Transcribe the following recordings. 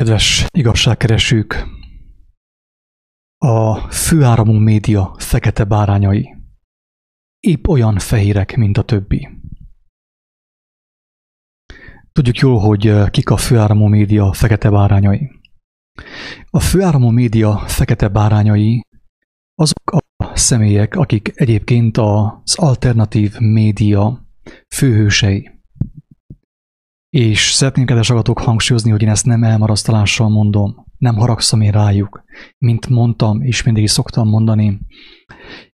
Kedves igazságkeresők! A főáramú média fekete bárányai épp olyan fehérek, mint a többi. Tudjuk jól, hogy kik a főáramú média fekete bárányai. A főáramú média fekete bárányai azok a személyek, akik egyébként az alternatív média főhősei. És szeretném, kedves agatok, hangsúlyozni, hogy én ezt nem elmarasztalással mondom, nem haragszom én rájuk. Mint mondtam, és mindig is szoktam mondani,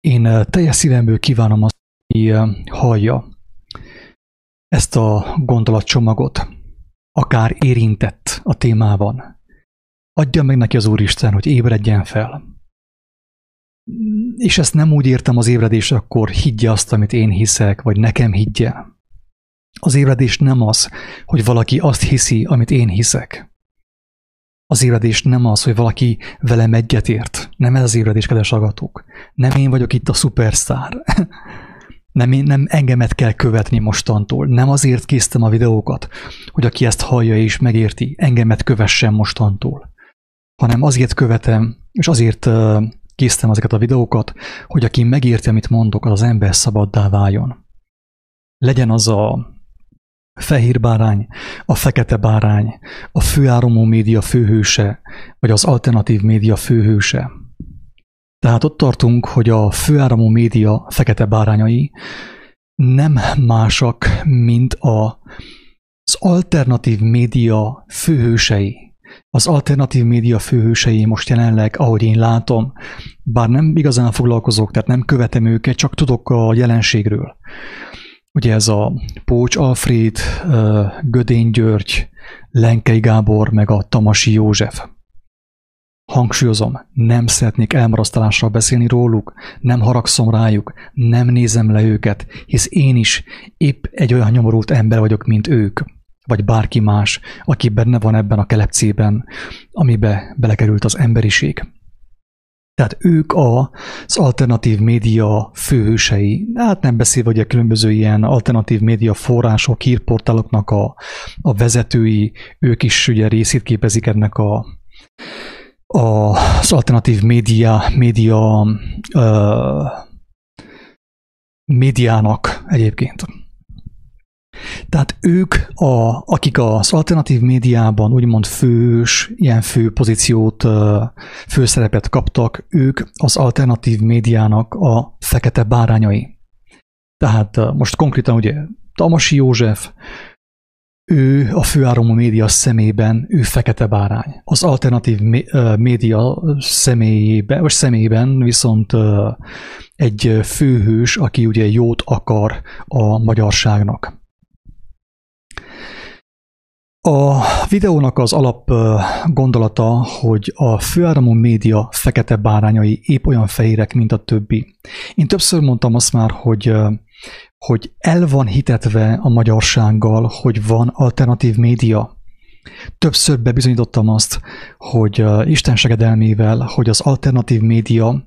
én teljes szívemből kívánom azt, hogy hallja ezt a gondolatcsomagot, akár érintett a témában. Adja meg neki az Úristen, hogy ébredjen fel. És ezt nem úgy értem az ébredés, akkor higgye azt, amit én hiszek, vagy nekem higgye, az ébredés nem az, hogy valaki azt hiszi, amit én hiszek. Az ébredés nem az, hogy valaki velem egyetért. Nem ez az ébredés, kedves agatók. Nem én vagyok itt a szupersztár. Nem, én, nem engemet kell követni mostantól. Nem azért késztem a videókat, hogy aki ezt hallja és megérti, engemet kövessen mostantól. Hanem azért követem, és azért késztem ezeket a videókat, hogy aki megérti, amit mondok, az, az ember szabaddá váljon. Legyen az a fehér bárány, a fekete bárány, a főáramú média főhőse, vagy az alternatív média főhőse. Tehát ott tartunk, hogy a főáramú média fekete bárányai nem másak, mint a, az alternatív média főhősei. Az alternatív média főhősei most jelenleg, ahogy én látom, bár nem igazán foglalkozok, tehát nem követem őket, csak tudok a jelenségről. Ugye ez a Pócs Alfred, Gödény György, Lenkei Gábor, meg a Tamasi József. Hangsúlyozom, nem szeretnék elmarasztalásra beszélni róluk, nem haragszom rájuk, nem nézem le őket, hisz én is épp egy olyan nyomorult ember vagyok, mint ők, vagy bárki más, aki benne van ebben a kelepcében, amibe belekerült az emberiség. Tehát ők az alternatív média főhősei. Hát nem beszélve, hogy a különböző ilyen alternatív média források, hírportáloknak a, a vezetői, ők is ugye részét képezik ennek a, a, az alternatív média, média uh, médiának egyébként. Tehát ők, a, akik az alternatív médiában úgymond fős, ilyen fő pozíciót, főszerepet kaptak, ők az alternatív médiának a fekete bárányai. Tehát most konkrétan ugye Tamasi József, ő a főáramú média szemében, ő fekete bárány. Az alternatív média személyében, vagy személyében viszont egy főhős, aki ugye jót akar a magyarságnak. A videónak az alap gondolata, hogy a főáramú média fekete bárányai épp olyan fehérek, mint a többi. Én többször mondtam azt már, hogy, hogy el van hitetve a magyarsággal, hogy van alternatív média. Többször bebizonyítottam azt, hogy Isten segedelmével, hogy az alternatív média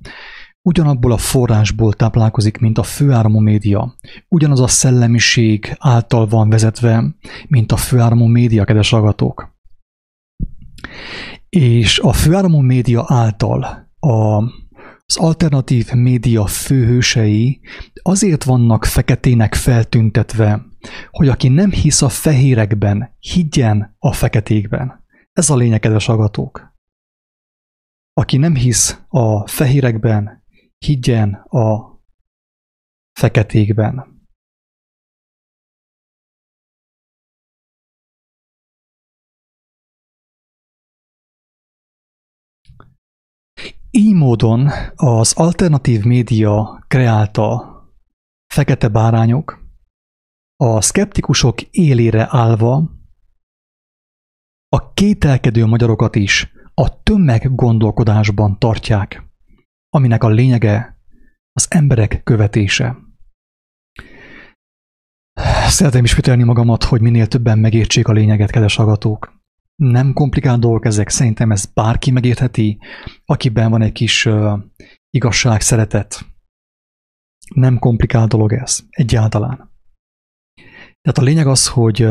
ugyanabból a forrásból táplálkozik, mint a főáramú média. Ugyanaz a szellemiség által van vezetve, mint a főáramú média, kedves hallgatók. És a főáramú média által a, az alternatív média főhősei azért vannak feketének feltüntetve, hogy aki nem hisz a fehérekben, higgyen a feketékben. Ez a lényeg, kedves hallgatók. Aki nem hisz a fehérekben, higgyen a feketékben. Így módon az alternatív média kreálta fekete bárányok a szkeptikusok élére állva a kételkedő magyarokat is a tömeggondolkodásban tartják aminek a lényege az emberek követése. Szeretném ismételni magamat, hogy minél többen megértsék a lényeget, kedves hallgatók. Nem komplikált dolgok ezek, szerintem ez bárki megértheti, akiben van egy kis uh, igazság, szeretet. Nem komplikált dolog ez, egyáltalán. Tehát a lényeg az, hogy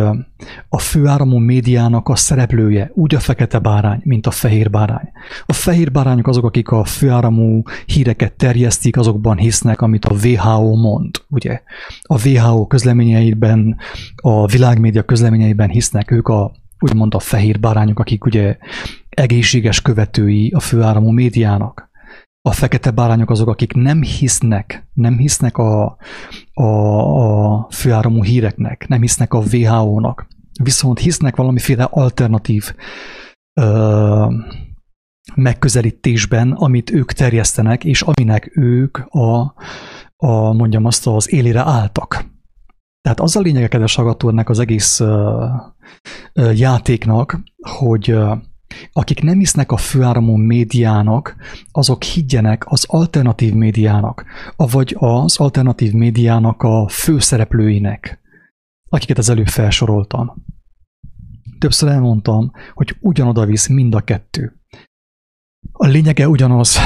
a főáramú médiának a szereplője úgy a fekete bárány, mint a fehér bárány. A fehér bárányok azok, akik a főáramú híreket terjesztik, azokban hisznek, amit a WHO mond, ugye. A WHO közleményeiben, a világmédia közleményeiben hisznek, ők a úgymond a fehér bárányok, akik ugye egészséges követői a főáramú médiának a fekete bárányok azok, akik nem hisznek, nem hisznek a, a, a főáramú híreknek, nem hisznek a WHO-nak, viszont hisznek valamiféle alternatív ö, megközelítésben, amit ők terjesztenek, és aminek ők a, a mondjam azt, az élére álltak. Tehát az a lényege, kedves ennek az egész ö, ö, játéknak, hogy akik nem hisznek a főáramú médiának, azok higgyenek az alternatív médiának, vagy az alternatív médiának a főszereplőinek, akiket az előbb felsoroltam. Többször elmondtam, hogy ugyanoda visz mind a kettő. A lényege ugyanaz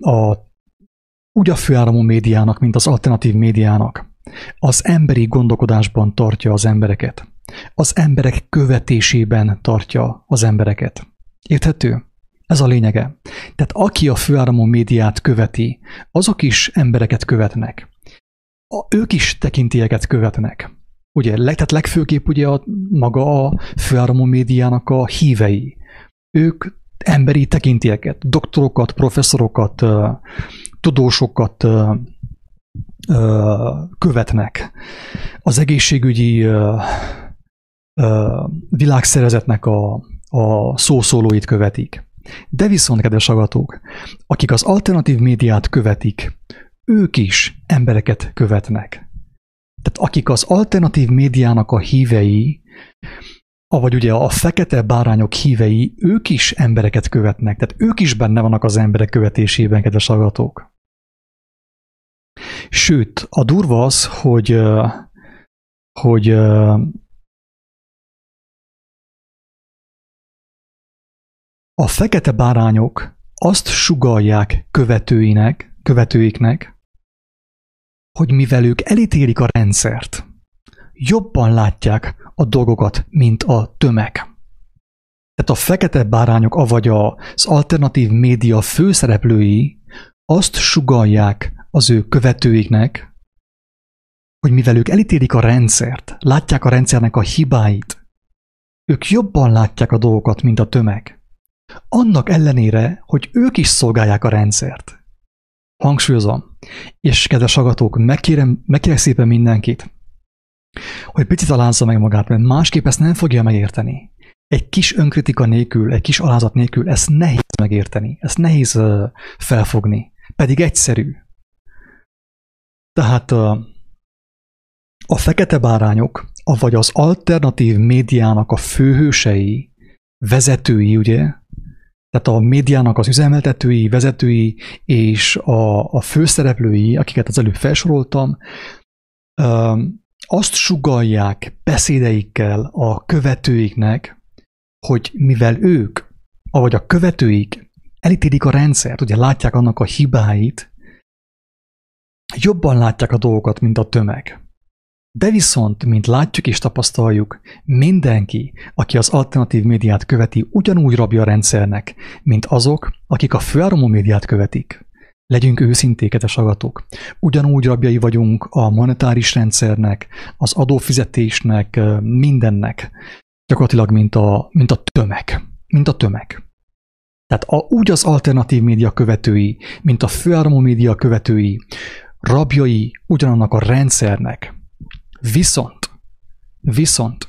a, úgy a főáramú médiának, mint az alternatív médiának. Az emberi gondolkodásban tartja az embereket az emberek követésében tartja az embereket. Érthető? Ez a lényege. Tehát aki a főáramú médiát követi, azok is embereket követnek. A, ők is tekintélyeket követnek. Ugye, tehát legfőképp ugye a, maga a főáramú médiának a hívei. Ők emberi tekintélyeket, doktorokat, professzorokat, tudósokat követnek. Az egészségügyi világszervezetnek a, a szószólóit követik. De viszont, kedves agatók, akik az alternatív médiát követik, ők is embereket követnek. Tehát akik az alternatív médiának a hívei, vagy ugye a fekete bárányok hívei, ők is embereket követnek, tehát ők is benne vannak az emberek követésében, kedves agatók. Sőt, a durva az, hogy, hogy A fekete bárányok azt sugalják követőinek, követőiknek, hogy mivel ők elítélik a rendszert, jobban látják a dolgokat, mint a tömeg. Tehát a fekete bárányok, avagy az alternatív média főszereplői azt sugalják az ő követőiknek, hogy mivel ők elítélik a rendszert, látják a rendszernek a hibáit, ők jobban látják a dolgokat, mint a tömeg. Annak ellenére, hogy ők is szolgálják a rendszert. Hangsúlyozom, és kedves agatók, megkérem, megkérek szépen mindenkit, hogy picit alázza meg magát, mert másképp ezt nem fogja megérteni. Egy kis önkritika nélkül, egy kis alázat nélkül ezt nehéz megérteni, ezt nehéz uh, felfogni, pedig egyszerű. Tehát uh, a fekete bárányok, vagy az alternatív médiának a főhősei, vezetői, ugye, tehát a médiának az üzemeltetői, vezetői és a, a főszereplői, akiket az előbb felsoroltam, azt sugalják beszédeikkel a követőiknek, hogy mivel ők, avagy a követőik elítélik a rendszert, ugye látják annak a hibáit, jobban látják a dolgokat, mint a tömeg. De viszont, mint látjuk és tapasztaljuk, mindenki, aki az alternatív médiát követi, ugyanúgy rabja a rendszernek, mint azok, akik a főáramú médiát követik. Legyünk őszinték, kedves agatok. Ugyanúgy rabjai vagyunk a monetáris rendszernek, az adófizetésnek, mindennek. Gyakorlatilag, mint a, mint a tömeg. Mint a tömeg. Tehát a, úgy az alternatív média követői, mint a főáramú média követői, rabjai ugyanannak a rendszernek, Viszont, viszont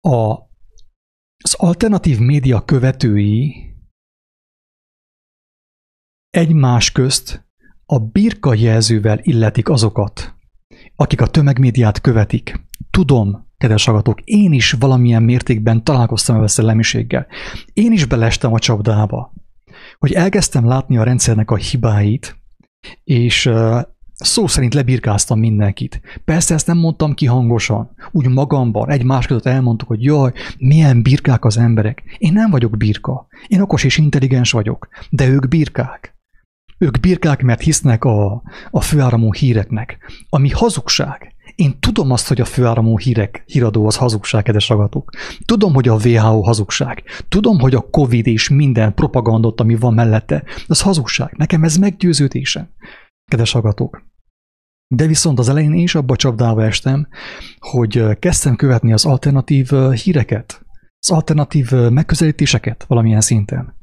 a, az alternatív média követői egymás közt a birka jelzővel illetik azokat, akik a tömegmédiát követik. Tudom, kedves hallgatók, én is valamilyen mértékben találkoztam a szellemiséggel. Én is belestem a csapdába, hogy elkezdtem látni a rendszernek a hibáit, és Szó szerint lebirkáztam mindenkit. Persze ezt nem mondtam ki hangosan. Úgy magamban, egymás között elmondtuk, hogy jaj, milyen birkák az emberek. Én nem vagyok birka. Én okos és intelligens vagyok, de ők birkák. Ők birkák, mert hisznek a, a főáramú híreknek, ami hazugság. Én tudom azt, hogy a főáramú hírek, híradó az hazugság, kedves agatok. Tudom, hogy a WHO hazugság. Tudom, hogy a Covid és minden propagandot, ami van mellette, az hazugság. Nekem ez meggyőződésem, kedves agatok. De viszont az elején én is abba csapdába estem, hogy kezdtem követni az alternatív híreket, az alternatív megközelítéseket valamilyen szinten.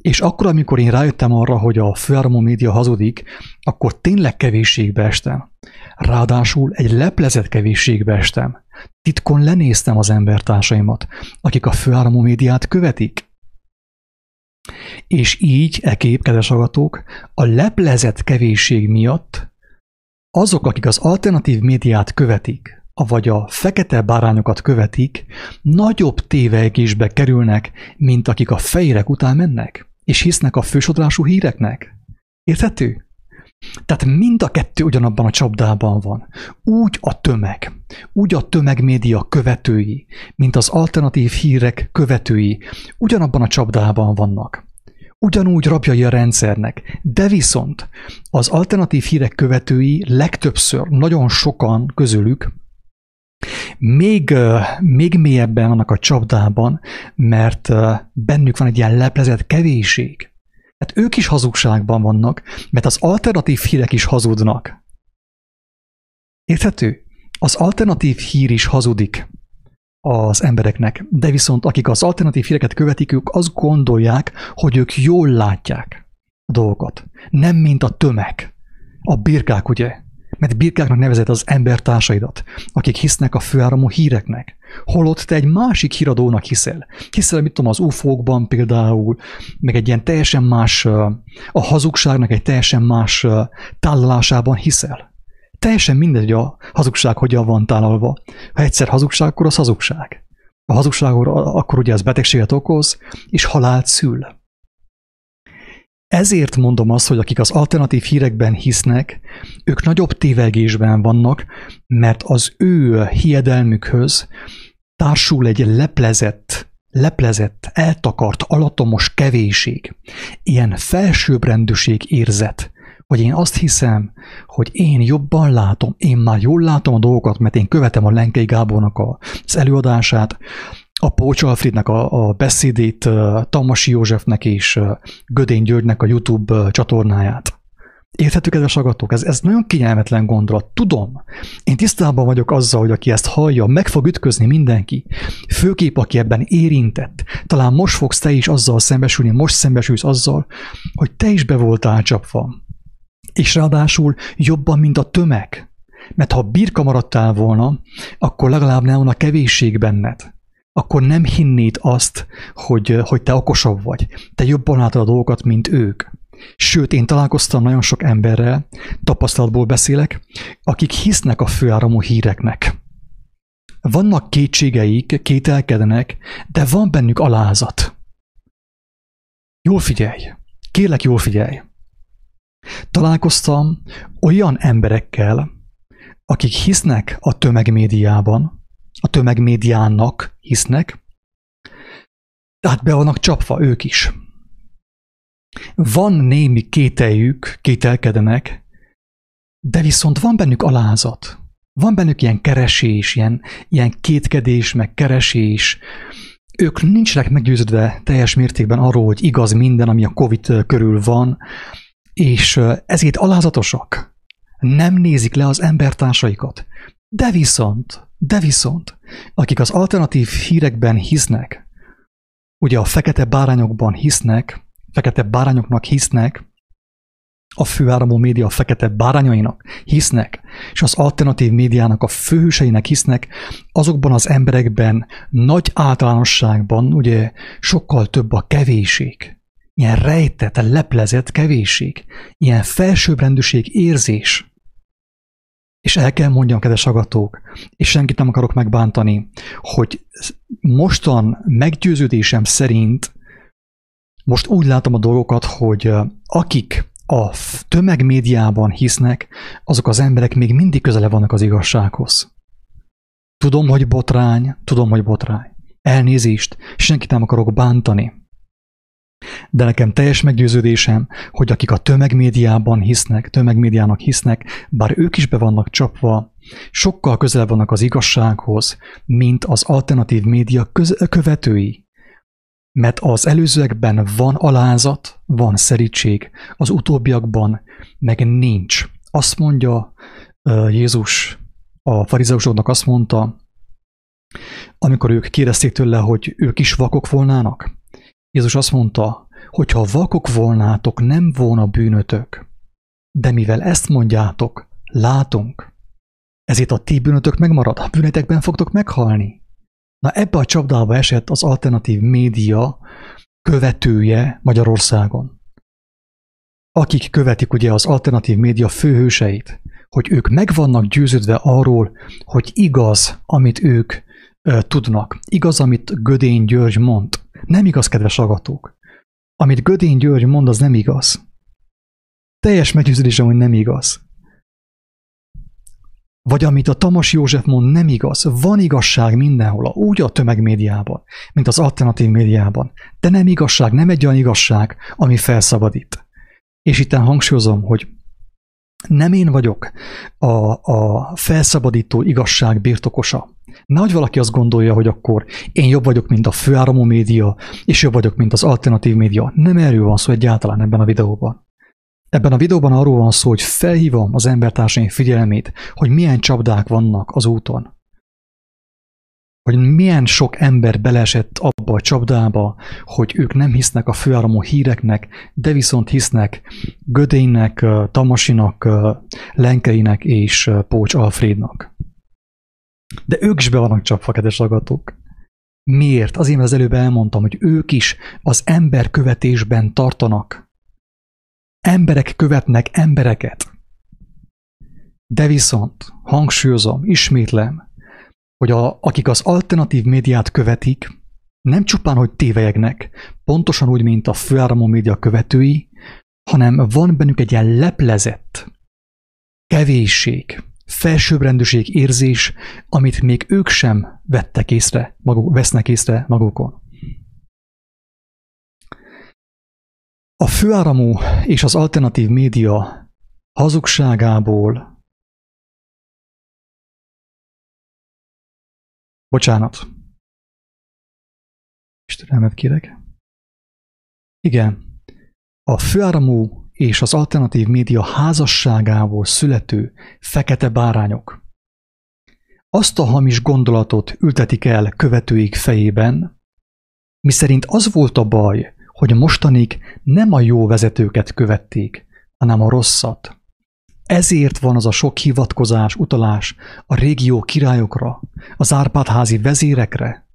És akkor, amikor én rájöttem arra, hogy a főáramú média hazudik, akkor tényleg kevésségbe estem. Ráadásul egy leplezett kevésségbe estem. Titkon lenéztem az embertársaimat, akik a főáramú médiát követik. És így, e kép, kedves agatók, a leplezett kevésség miatt azok, akik az alternatív médiát követik, vagy a fekete bárányokat követik, nagyobb tévejgésbe kerülnek, mint akik a fejrek után mennek, és hisznek a fősodrású híreknek. Érthető? Tehát mind a kettő ugyanabban a csapdában van. Úgy a tömeg, úgy a tömegmédia követői, mint az alternatív hírek követői, ugyanabban a csapdában vannak ugyanúgy rabjai a rendszernek, de viszont az alternatív hírek követői legtöbbször, nagyon sokan közülük még, még mélyebben vannak a csapdában, mert bennük van egy ilyen leplezett kevéség. Hát ők is hazugságban vannak, mert az alternatív hírek is hazudnak. Érthető? Az alternatív hír is hazudik az embereknek, de viszont akik az alternatív híreket követik, ők azt gondolják, hogy ők jól látják a dolgokat. Nem mint a tömeg. A birkák, ugye? Mert birkáknak nevezett az embertársaidat, akik hisznek a főáramú híreknek. Holott te egy másik híradónak hiszel. Hiszel, mit tudom, az ufókban például, meg egy ilyen teljesen más, a hazugságnak egy teljesen más tálalásában hiszel. Teljesen mindegy, a hazugság hogyan van tálalva. Ha egyszer hazugság, akkor az hazugság. A hazugság akkor ugye ez betegséget okoz, és halált szül. Ezért mondom azt, hogy akik az alternatív hírekben hisznek, ők nagyobb tévegésben vannak, mert az ő hiedelmükhöz társul egy leplezett, leplezett, eltakart, alatomos kevéség, ilyen felsőbbrendűség érzet, hogy én azt hiszem, hogy én jobban látom, én már jól látom a dolgokat, mert én követem a Lenkei Gábornak az előadását, a Pócs Alfrednek a, a beszédét, Tamasi Józsefnek és Gödény Györgynek a YouTube csatornáját. Érthető, kedves agatok? Ez, ez nagyon kényelmetlen gondolat. Tudom. Én tisztában vagyok azzal, hogy aki ezt hallja, meg fog ütközni mindenki. Főkép, aki ebben érintett. Talán most fogsz te is azzal szembesülni, most szembesülsz azzal, hogy te is be voltál csapva. És ráadásul jobban, mint a tömeg. Mert ha birka maradtál volna, akkor legalább nem volna kevésség benned akkor nem hinnéd azt, hogy, hogy te okosabb vagy. Te jobban látod a dolgokat, mint ők. Sőt, én találkoztam nagyon sok emberrel, tapasztalatból beszélek, akik hisznek a főáramú híreknek. Vannak kétségeik, kételkednek, de van bennük alázat. Jól figyelj! Kérlek, jól figyelj! Találkoztam olyan emberekkel, akik hisznek a tömegmédiában, a tömegmédiának hisznek, tehát be vannak csapva ők is. Van némi kételjük, kételkedenek, de viszont van bennük alázat. Van bennük ilyen keresés, ilyen, ilyen kétkedés, meg keresés. Ők nincsenek meggyőződve teljes mértékben arról, hogy igaz minden, ami a Covid körül van, és ezért alázatosak. Nem nézik le az embertársaikat. De viszont de viszont, akik az alternatív hírekben hisznek, ugye a fekete bárányokban hisznek, fekete bárányoknak hisznek, a főáramú média fekete bárányainak hisznek, és az alternatív médiának a főhőseinek hisznek, azokban az emberekben nagy általánosságban ugye sokkal több a kevéség. Ilyen rejtett, leplezett kevéség, ilyen felsőbbrendűség érzés, és el kell mondjam, kedves agatók, és senkit nem akarok megbántani, hogy mostan meggyőződésem szerint most úgy látom a dolgokat, hogy akik a tömegmédiában hisznek, azok az emberek még mindig közele vannak az igazsághoz. Tudom, hogy botrány, tudom, hogy botrány. Elnézést, senkit nem akarok bántani. De nekem teljes meggyőződésem, hogy akik a tömegmédiában hisznek, tömegmédiának hisznek, bár ők is be vannak csapva, sokkal közelebb vannak az igazsághoz, mint az alternatív média köz- követői. Mert az előzőekben van alázat, van szerítség, az utóbbiakban meg nincs. Azt mondja Jézus a farizeusoknak azt mondta, amikor ők kérdezték tőle, hogy ők is vakok volnának. Jézus azt mondta, hogy ha vakok volnátok, nem volna bűnötök. De mivel ezt mondjátok, látunk, ezért a ti bűnötök megmarad, a bűnetekben fogtok meghalni. Na ebbe a csapdába esett az alternatív média követője Magyarországon. Akik követik ugye az alternatív média főhőseit, hogy ők meg vannak győződve arról, hogy igaz, amit ők ö, tudnak. Igaz, amit Gödény György mond. Nem igaz, kedves agatók. Amit Gödény György mond, az nem igaz. Teljes meggyőződésem, hogy nem igaz. Vagy amit a Tamas József mond, nem igaz. Van igazság mindenhol, úgy a tömegmédiában, mint az alternatív médiában. De nem igazság, nem egy olyan igazság, ami felszabadít. És itt hangsúlyozom, hogy nem én vagyok a, a felszabadító igazság birtokosa. Nehogy valaki azt gondolja, hogy akkor én jobb vagyok, mint a főáramú média, és jobb vagyok, mint az alternatív média. Nem erről van szó egyáltalán ebben a videóban. Ebben a videóban arról van szó, hogy felhívom az embertársaim figyelmét, hogy milyen csapdák vannak az úton hogy milyen sok ember beleesett abba a csapdába, hogy ők nem hisznek a főáramú híreknek, de viszont hisznek Gödénynek, Tamasinak, Lenkeinek és Pócs Alfrednak. De ők is be vannak csapva, kedves agatók. Miért? Azért, mert az előbb elmondtam, hogy ők is az emberkövetésben tartanak. Emberek követnek embereket. De viszont, hangsúlyozom, ismétlem, hogy a, akik az alternatív médiát követik, nem csupán, hogy tévejegnek, pontosan úgy, mint a főáramú média követői, hanem van bennük egy ilyen leplezett kevésség, felsőbbrendűség érzés, amit még ők sem vettek észre, maguk, vesznek észre magukon. A főáramú és az alternatív média hazugságából Bocsánat. Istenemet kérek. Igen. A főáramú és az alternatív média házasságából születő fekete bárányok azt a hamis gondolatot ültetik el követőik fejében, miszerint az volt a baj, hogy mostanig nem a jó vezetőket követték, hanem a rosszat. Ezért van az a sok hivatkozás, utalás a régió királyokra, az Árpádházi vezérekre.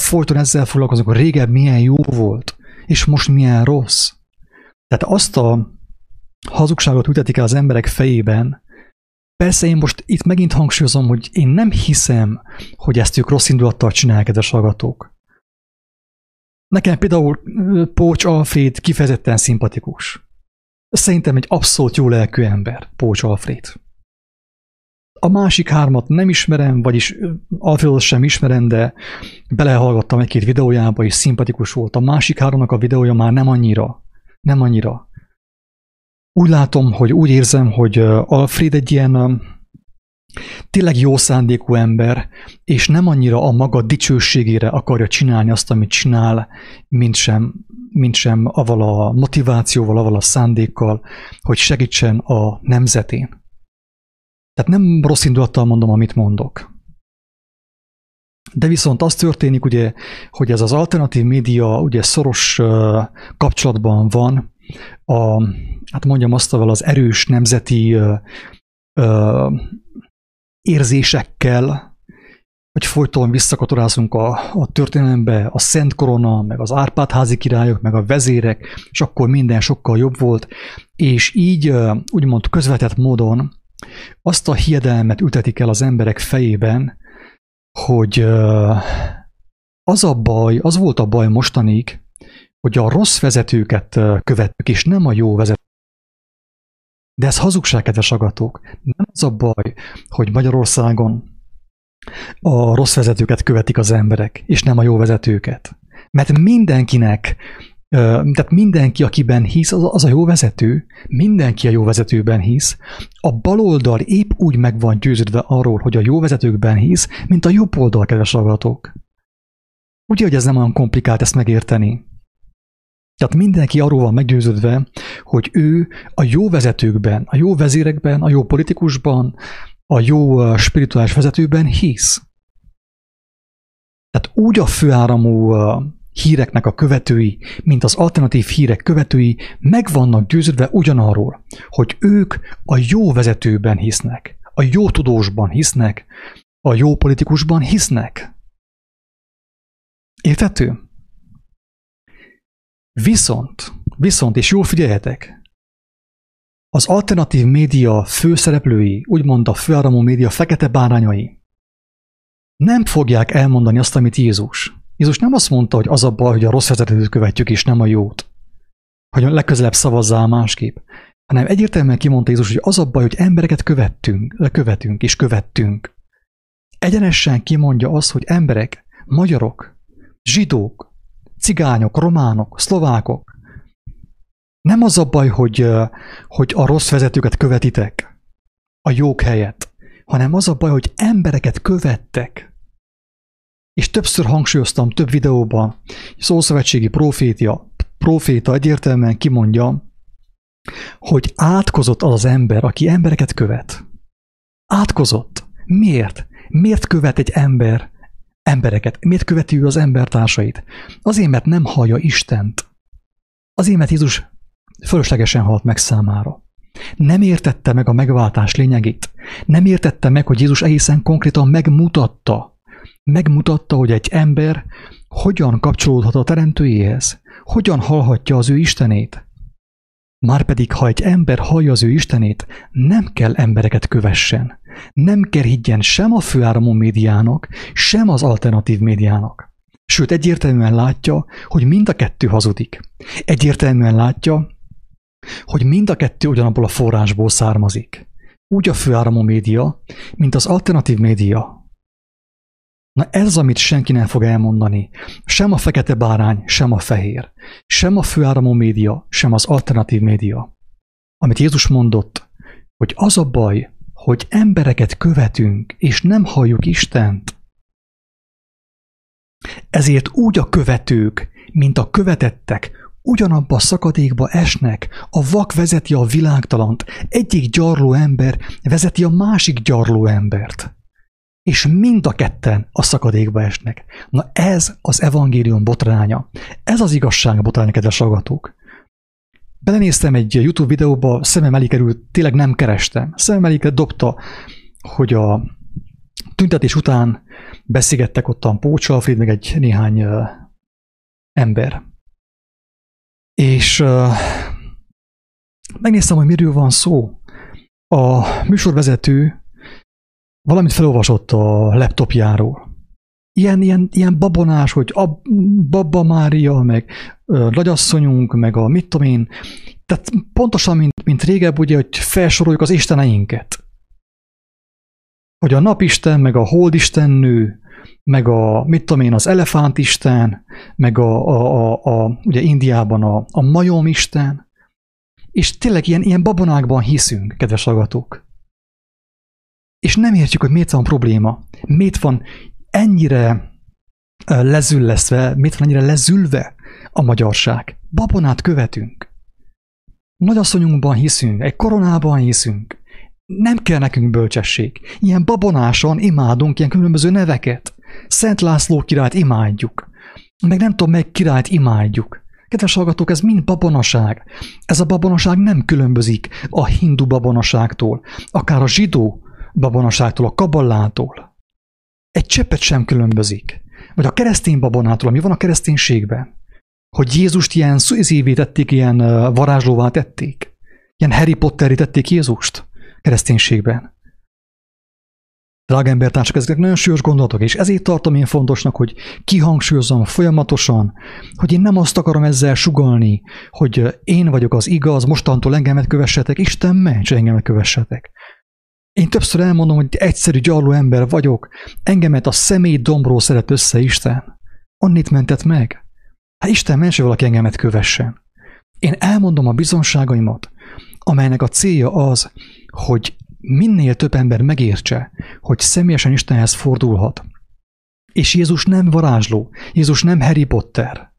Folyton ezzel foglalkozunk, hogy régebb milyen jó volt, és most milyen rossz. Tehát azt a hazugságot ültetik el az emberek fejében, Persze én most itt megint hangsúlyozom, hogy én nem hiszem, hogy ezt ők rossz indulattal csinálják, kedves hallgatók. Nekem például Pócs Alfred kifejezetten szimpatikus. Szerintem egy abszolút jó lelkű ember, Pócs Alfred. A másik hármat nem ismerem, vagyis Alfredot sem ismerem, de belehallgattam egy-két videójába, és szimpatikus volt. A másik háromnak a videója már nem annyira. Nem annyira. Úgy látom, hogy úgy érzem, hogy Alfred egy ilyen tényleg jó szándékú ember, és nem annyira a maga dicsőségére akarja csinálni azt, amit csinál, mint sem, mint sem aval a motivációval, aval a szándékkal, hogy segítsen a nemzetén. Tehát nem rossz indulattal mondom, amit mondok. De viszont az történik, ugye, hogy ez az alternatív média ugye szoros kapcsolatban van a, hát mondjam azt, az erős nemzeti érzésekkel, hogy folyton visszakatorázunk a, a történelembe, a Szent Korona, meg az Árpád-házi királyok, meg a vezérek, és akkor minden sokkal jobb volt, és így úgymond közvetett módon azt a hiedelmet ültetik el az emberek fejében, hogy az a baj, az volt a baj mostanig, hogy a rossz vezetőket követtük, és nem a jó vezetőket. De ez hazugság, kedves agatók. Nem az a baj, hogy Magyarországon a rossz vezetőket követik az emberek, és nem a jó vezetőket. Mert mindenkinek tehát mindenki, akiben hisz, az, a jó vezető, mindenki a jó vezetőben hisz, a baloldal épp úgy meg van győződve arról, hogy a jó vezetőkben hisz, mint a jobb oldal, kedves hallgatók. Ugye, hogy ez nem olyan komplikált ezt megérteni. Tehát mindenki arról van meggyőződve, hogy ő a jó vezetőkben, a jó vezérekben, a jó politikusban, a jó spirituális vezetőben hisz. Tehát úgy a főáramú híreknek a követői, mint az alternatív hírek követői meg vannak győződve ugyanarról, hogy ők a jó vezetőben hisznek, a jó tudósban hisznek, a jó politikusban hisznek. Értető? Viszont, viszont, és jól figyeljetek, az alternatív média főszereplői, úgymond a főáramú média fekete bárányai, nem fogják elmondani azt, amit Jézus. Jézus nem azt mondta, hogy az a baj, hogy a rossz vezetőt követjük, és nem a jót. Hogy legközelebb szavazzál másképp. Hanem egyértelműen kimondta Jézus, hogy az a baj, hogy embereket követtünk, követünk és követtünk. Egyenesen kimondja azt, hogy emberek, magyarok, zsidók, cigányok, románok, szlovákok, nem az a baj, hogy, hogy a rossz vezetőket követitek a jók helyett, hanem az a baj, hogy embereket követtek és többször hangsúlyoztam több videóban, szószövetségi profétia, proféta egyértelműen kimondja, hogy átkozott az az ember, aki embereket követ. Átkozott. Miért? Miért követ egy ember embereket? Miért követi ő az embertársait? Azért, mert nem hallja Istent. Azért, mert Jézus fölöslegesen halt meg számára. Nem értette meg a megváltás lényegét. Nem értette meg, hogy Jézus egészen konkrétan megmutatta, Megmutatta, hogy egy ember hogyan kapcsolódhat a teremtőjéhez, hogyan hallhatja az ő Istenét. Márpedig, ha egy ember hallja az ő Istenét, nem kell embereket kövessen. Nem kell higgyen sem a főáramú médiának, sem az alternatív médiának. Sőt, egyértelműen látja, hogy mind a kettő hazudik. Egyértelműen látja, hogy mind a kettő ugyanabból a forrásból származik. Úgy a főáramú média, mint az alternatív média, Na ez amit senki nem fog elmondani. Sem a fekete bárány, sem a fehér. Sem a főáramú média, sem az alternatív média. Amit Jézus mondott, hogy az a baj, hogy embereket követünk, és nem halljuk Istent. Ezért úgy a követők, mint a követettek, ugyanabba a szakadékba esnek, a vak vezeti a világtalant, egyik gyarló ember vezeti a másik gyarló embert és mind a ketten a szakadékba esnek. Na ez az evangélium botránya. Ez az igazság botránya, kedves hallgatók. Belenéztem egy YouTube videóba, szemem elé került, tényleg nem kerestem. Szemem elé dobta, hogy a tüntetés után beszélgettek ottan Pócs Alfred, meg egy néhány uh, ember. És uh, megnéztem, hogy miről van szó. A műsorvezető valamit felolvasott a laptopjáról. Ilyen, ilyen, ilyen babonás, hogy a Babba Mária, meg nagyasszonyunk, meg a mit tudom én. Tehát pontosan, mint, mint régebb, ugye, hogy felsoroljuk az isteneinket. Hogy a napisten, meg a holdistennő, meg a, mit tudom én, az elefántisten, meg a, a, a, a ugye Indiában a, a majomisten, és tényleg ilyen, ilyen babonákban hiszünk, kedves hallgatók. És nem értjük, hogy miért van probléma. Miért van ennyire lezülleszve, miért van ennyire lezülve a magyarság. Babonát követünk. Nagyasszonyunkban hiszünk, egy koronában hiszünk. Nem kell nekünk bölcsesség. Ilyen babonásan imádunk ilyen különböző neveket. Szent László királyt imádjuk. Meg nem tudom, meg királyt imádjuk. Kedves hallgatók, ez mind babonaság. Ez a babonaság nem különbözik a hindu babonaságtól, akár a zsidó babonaságtól, a kaballától. Egy cseppet sem különbözik. Vagy a keresztény babonától, ami van a kereszténységben. Hogy Jézust ilyen szüzévé tették, ilyen varázslóvá tették. Ilyen Harry Potteri tették Jézust kereszténységben. Drága embertársak, ezek nagyon súlyos gondolatok, és ezért tartom én fontosnak, hogy kihangsúlyozom folyamatosan, hogy én nem azt akarom ezzel sugalni, hogy én vagyok az igaz, mostantól engemet kövessetek, Isten ments, engemet kövessetek. Én többször elmondom, hogy egyszerű gyarló ember vagyok, engemet a személy dombról szeret össze Isten. Annit mentett meg. Hát Isten mence valaki engemet kövessen. Én elmondom a bizonságaimat, amelynek a célja az, hogy minél több ember megértse, hogy személyesen Istenhez fordulhat. És Jézus nem varázsló, Jézus nem Harry Potter,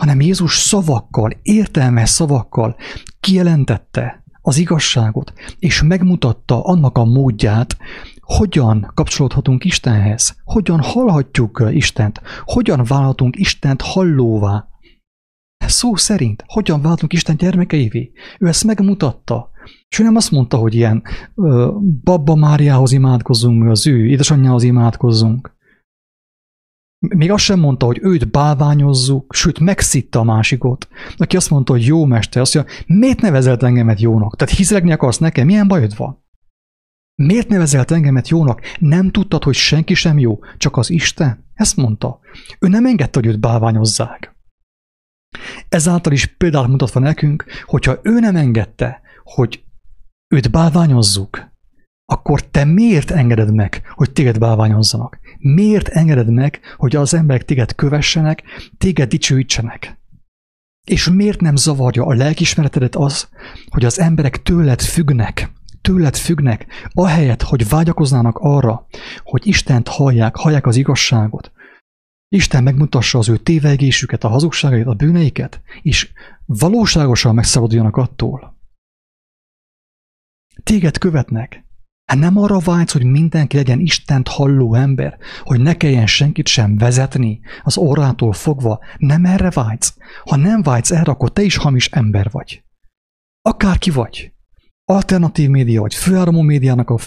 hanem Jézus szavakkal, értelmes szavakkal kijelentette az igazságot, és megmutatta annak a módját, hogyan kapcsolódhatunk Istenhez, hogyan hallhatjuk Istent, hogyan válhatunk Istent hallóvá. Szó szerint, hogyan váltunk Isten gyermekeivé. Ő ezt megmutatta. És ő nem azt mondta, hogy ilyen ö, Babba Máriához imádkozzunk, az ő édesanyjához imádkozzunk. Még azt sem mondta, hogy őt bálványozzuk, sőt megszitta a másikot. Aki azt mondta, hogy jó mester, azt mondja, miért nevezelt engemet jónak? Tehát hiszlegni akarsz nekem, milyen bajod van? Miért nevezelt engemet jónak? Nem tudtad, hogy senki sem jó, csak az Isten? Ezt mondta. Ő nem engedte, hogy őt bálványozzák. Ezáltal is példát mutatva nekünk, hogyha ő nem engedte, hogy őt bálványozzuk, akkor te miért engeded meg, hogy téged bálványozzanak? Miért engeded meg, hogy az emberek téged kövessenek, téged dicsőítsenek? És miért nem zavarja a lelkismeretedet az, hogy az emberek tőled függnek, tőled függnek, ahelyett, hogy vágyakoznának arra, hogy Istent hallják, hallják az igazságot, Isten megmutassa az ő tévegésüket, a hazugságait, a bűneiket, és valóságosan megszabaduljanak attól. Téged követnek, nem arra vágysz, hogy mindenki legyen Istent halló ember, hogy ne kelljen senkit sem vezetni az orrától fogva. Nem erre vágysz. Ha nem vágysz erre, akkor te is hamis ember vagy. Akárki vagy. Alternatív média vagy, főáramú médiának a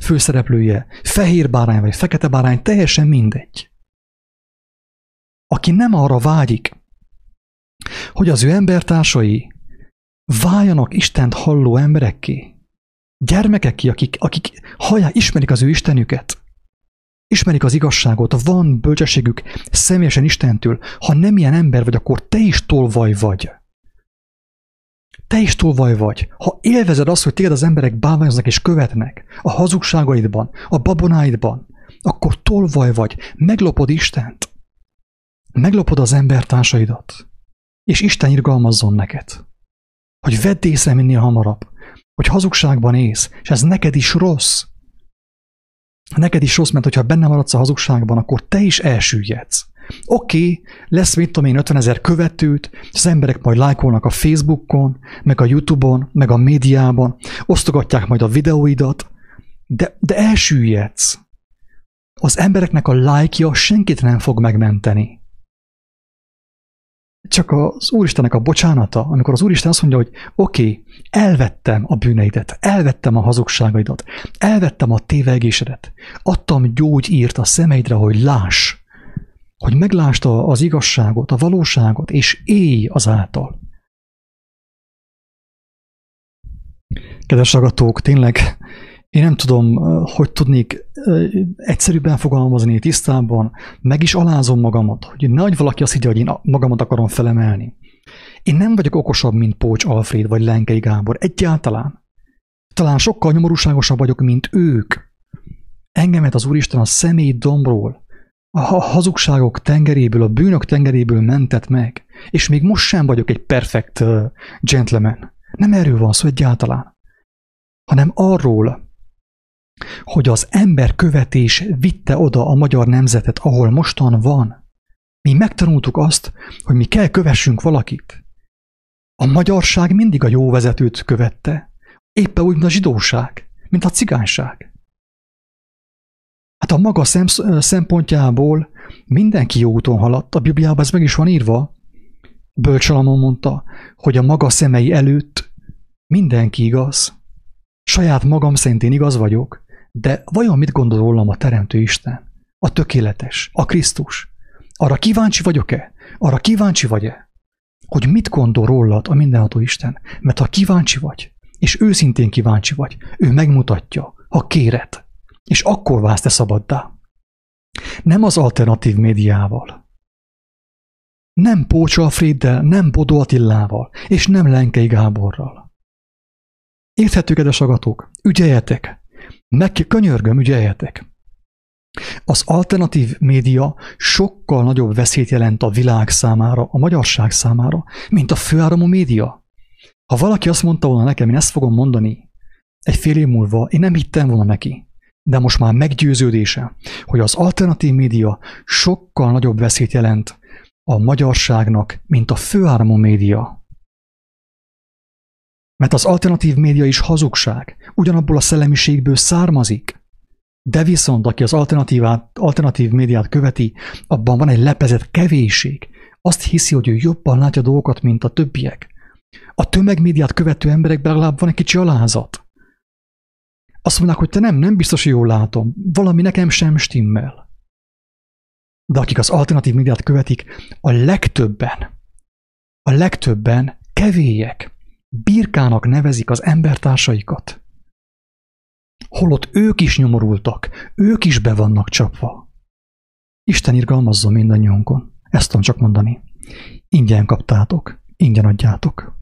főszereplője, fehér bárány vagy fekete bárány, teljesen mindegy. Aki nem arra vágyik, hogy az ő embertársai váljanak Istent halló emberekké, gyermekek ki, akik, akik hallják, ismerik az ő Istenüket, ismerik az igazságot, van bölcsességük személyesen Istentől. Ha nem ilyen ember vagy, akkor te is tolvaj vagy. Te is tolvaj vagy. Ha élvezed azt, hogy téged az emberek báványoznak és követnek a hazugságaidban, a babonáidban, akkor tolvaj vagy, meglopod Istent. Meglopod az embertársaidat. És Isten irgalmazzon neked. Hogy vedd észre minél hamarabb, hogy hazugságban ész, és ez neked is rossz. Neked is rossz, mert hogyha benne maradsz a hazugságban, akkor te is elsüllyedsz. Oké, okay, lesz, mit tudom én, 50 ezer követőt, az emberek majd lájkolnak a Facebookon, meg a Youtube-on, meg a médiában, osztogatják majd a videóidat, de, de elsüllyedsz. Az embereknek a lájkja senkit nem fog megmenteni csak az Úristennek a bocsánata, amikor az Úristen azt mondja, hogy oké, okay, elvettem a bűneidet, elvettem a hazugságaidat, elvettem a tévegésedet, adtam gyógyírt a szemeidre, hogy láss, hogy meglásd az igazságot, a valóságot, és élj azáltal. Kedves agatók, tényleg én nem tudom, hogy tudnék egyszerűbben fogalmazni, tisztában, meg is alázom magamat, hogy nehogy valaki azt higgye, hogy én magamat akarom felemelni. Én nem vagyok okosabb, mint Pócs Alfred vagy Lenkei Gábor, egyáltalán. Talán sokkal nyomorúságosabb vagyok, mint ők. Engemet az Úristen a személy dombról, a hazugságok tengeréből, a bűnök tengeréből mentett meg, és még most sem vagyok egy perfekt gentleman. Nem erről van szó egyáltalán, hanem arról, hogy az ember követés vitte oda a magyar nemzetet, ahol mostan van. Mi megtanultuk azt, hogy mi kell kövessünk valakit. A magyarság mindig a jó vezetőt követte, éppen úgy, mint a zsidóság, mint a cigányság. Hát a maga szempontjából mindenki jó úton haladt, a Bibliában ez meg is van írva. Bölcsalamon mondta, hogy a maga szemei előtt mindenki igaz. Saját magam szerint én igaz vagyok, de vajon mit gondol rólam a Teremtő Isten? A tökéletes, a Krisztus? Arra kíváncsi vagyok-e? Arra kíváncsi vagy-e? Hogy mit gondol rólad a mindenható Isten? Mert ha kíváncsi vagy, és őszintén kíváncsi vagy, ő megmutatja, ha kéred, és akkor válsz te szabaddá. Nem az alternatív médiával, nem Pócs Alfreddel, nem Bodó Attillával, és nem Lenkei Gáborral. Érthető, kedves agatók, ügyeljetek, meg könyörgöm, ügyeljetek. Az alternatív média sokkal nagyobb veszélyt jelent a világ számára, a magyarság számára, mint a főáramú média. Ha valaki azt mondta volna nekem, én ezt fogom mondani egy fél év múlva, én nem hittem volna neki. De most már meggyőződése, hogy az alternatív média sokkal nagyobb veszélyt jelent a magyarságnak, mint a főáramú média. Mert az alternatív média is hazugság, ugyanabból a szellemiségből származik. De viszont, aki az alternatív médiát követi, abban van egy lepezett kevésség. Azt hiszi, hogy ő jobban látja dolgokat, mint a többiek. A tömegmédiát követő emberekben legalább van egy kicsi alázat. Azt mondják, hogy te nem, nem biztos, hogy jól látom. Valami nekem sem stimmel. De akik az alternatív médiát követik, a legtöbben, a legtöbben kevélyek, birkának nevezik az embertársaikat holott ők is nyomorultak, ők is be vannak csapva. Isten irgalmazzon mindannyiunkon. Ezt tudom csak mondani. Ingyen kaptátok, ingyen adjátok.